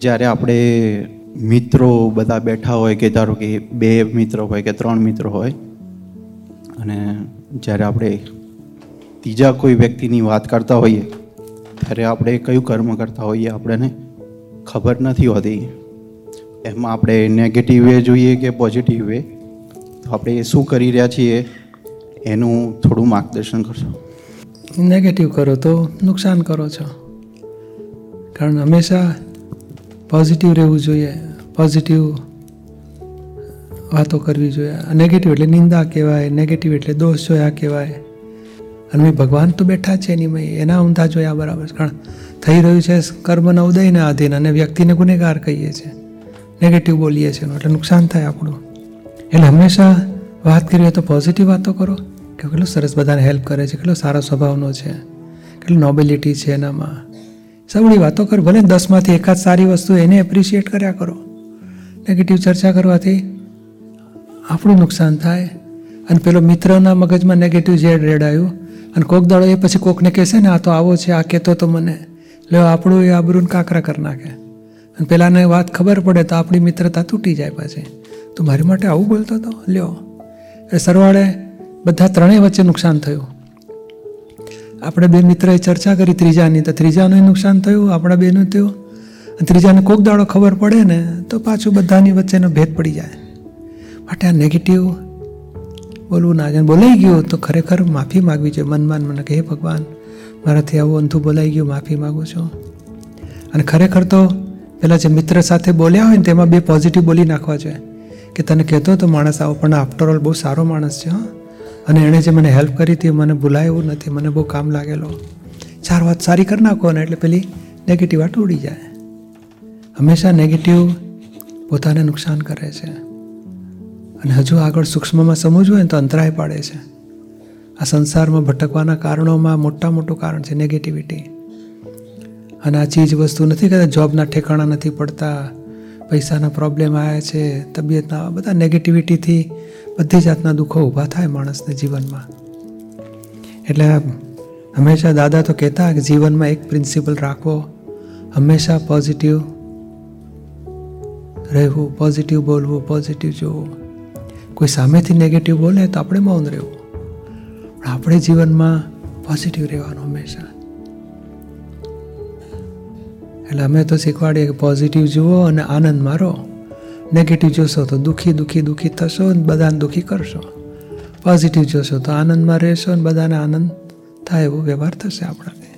જ્યારે આપણે મિત્રો બધા બેઠા હોય કે ધારો કે બે મિત્રો હોય કે ત્રણ મિત્રો હોય, અને જ્યારે આપણે ત્રીજા કોઈ વ્યક્તિની વાત કરતા હોઈએ, ત્યારે આપણે કયું કર્મ કરતા હોઈએ આપણને ખબર નથી હોતી. એમાં આપણે નેગેટિવ વે જોઈએ કે પોઝિટિવ વે તો આપણે શું કરી રહ્યા છીએ? એનું થોડું માર્ગદર્શન કરશો. નેગેટિવ કરો તો નુકસાન કરો છો. કારણ હંમેશા પોઝિટિવ રહેવું જોઈએ. પોઝિટિવ વાતો કરવી જોઈએ. નેગેટિવ એટલે નિંદા કહેવાય નેગેટિવ એટલે દોષ જોયા કહેવાય. અને ભગવાન તો બેઠા છે એની મેં એના ઊંધા જોયા બરાબર કારણ થઈ રહ્યું છે કર્મના ઉદયને આધીન અને વ્યક્તિને ગુનેગાર કહીએ છીએ. નેગેટિવ બોલીએ છીએ એટલે નુકસાન થાય આપણું. એટલે હંમેશા વાત કરીએ તો પોઝિટિવ વાતો કરો કે કેટલો સરસ બધાને હેલ્પ કરે છે, કેટલો સારો સ્વભાવનો છે, કેટલી નોબિલિટી છે એનામાં. સવળી વાતો કર, ભલે દસમાંથી એકાદ સારી વસ્તુ એને એપ્રિશિએટ કર્યા કરો. નેગેટિવ ચર્ચા કરવાથી આપણું નુકસાન થાય. અને પેલો મિત્રના મગજમાં નેગેટિવ ઝેડ રેડાયું અને કોક દાડો એ પછી કોકને કહેશે ને, આ તો આવો છે, આ કહેતો તો મને. લ્યો, આપણું એ આબરૂને કાકરા કરી નાખે. અને પેલાને વાત ખબર પડે તો આપણી મિત્રતા તૂટી જાય પાછી. તો મારી માટે આવું બોલતો હતો લ્યો. એ સરવાળે બધા ત્રણેય વચ્ચે નુકસાન થયું. આપણે બે મિત્રએ ચર્ચા કરી, ત્રીજાની તો ત્રીજાનું નુકસાન થયું, આપણા બેનું થયું. ત્રીજાને કોક દાડો ખબર પડે ને, તો પાછું બધાની વચ્ચેનો ભેદ પડી જાય. માટે આ નેગેટિવ બોલવું ના જાય બોલાઈ ગયું તો ખરેખર માફી માગવી જોઈએ. મનમાં મને કે ભગવાન, મારાથી આવું અંધું બોલાઈ ગયું, માફી માગું છું. અને ખરેખર તો પહેલાં જે મિત્ર સાથે બોલ્યા હોય ને, તેમાં બે પોઝિટિવ બોલી નાખવા જોઈએ. કે તને કહેતો હતો માણસ આવો. પણ આફ્ટર ઓલ બહુ સારો માણસ છે, હા. અને એણે જે મને હેલ્પ કરી હતી મને ભૂલાયું નથી, મને બહુ કામ લાગેલો. ચાર વાત સારી કરી નાખો ને એટલે પેલી નેગેટિવ વાત ઉડી જાય. હંમેશા નેગેટિવ પોતાને નુકસાન કરે છે. અને હજુ આગળ સૂક્ષ્મમાં સમજવું હોય ને તો અંતરાય પાડે છે. આ સંસારમાં ભટકવાના કારણોમાં મોટા મોટું કારણ છે નેગેટિવિટી અને આ ચીજ વસ્તુ નથી કહેતા જોબના ઠેકાણા નથી પડતા, પૈસાના પ્રોબ્લેમ આવ્યા છે, તબિયતના બધા નેગેટિવિટીથી બધી જાતના દુઃખો ઊભા થાય માણસને જીવનમાં. એટલે હંમેશા દાદા તો કહેતા કે જીવનમાં એક પ્રિન્સિપલ રાખવો, હંમેશા પોઝિટિવ રહેવું પોઝિટિવ બોલવું પોઝિટિવ જોવું. કોઈ સામેથી નેગેટિવ બોલે તો આપણે મૌન રહેવું. પણ આપણે જીવનમાં પોઝિટિવ રહેવાનું હંમેશા. એટલે અમે તો શીખવાડીએ કે પોઝિટિવ જુઓ અને આનંદ મારો નેગેટિવ જોશો તો દુઃખી દુઃખી દુઃખી થશો અને બધાને દુઃખી કરશો. પોઝિટિવ જોશો તો આનંદમાં રહેશો અને બધાને આનંદ થાય એવો વ્યવહાર થશે આપણાથી.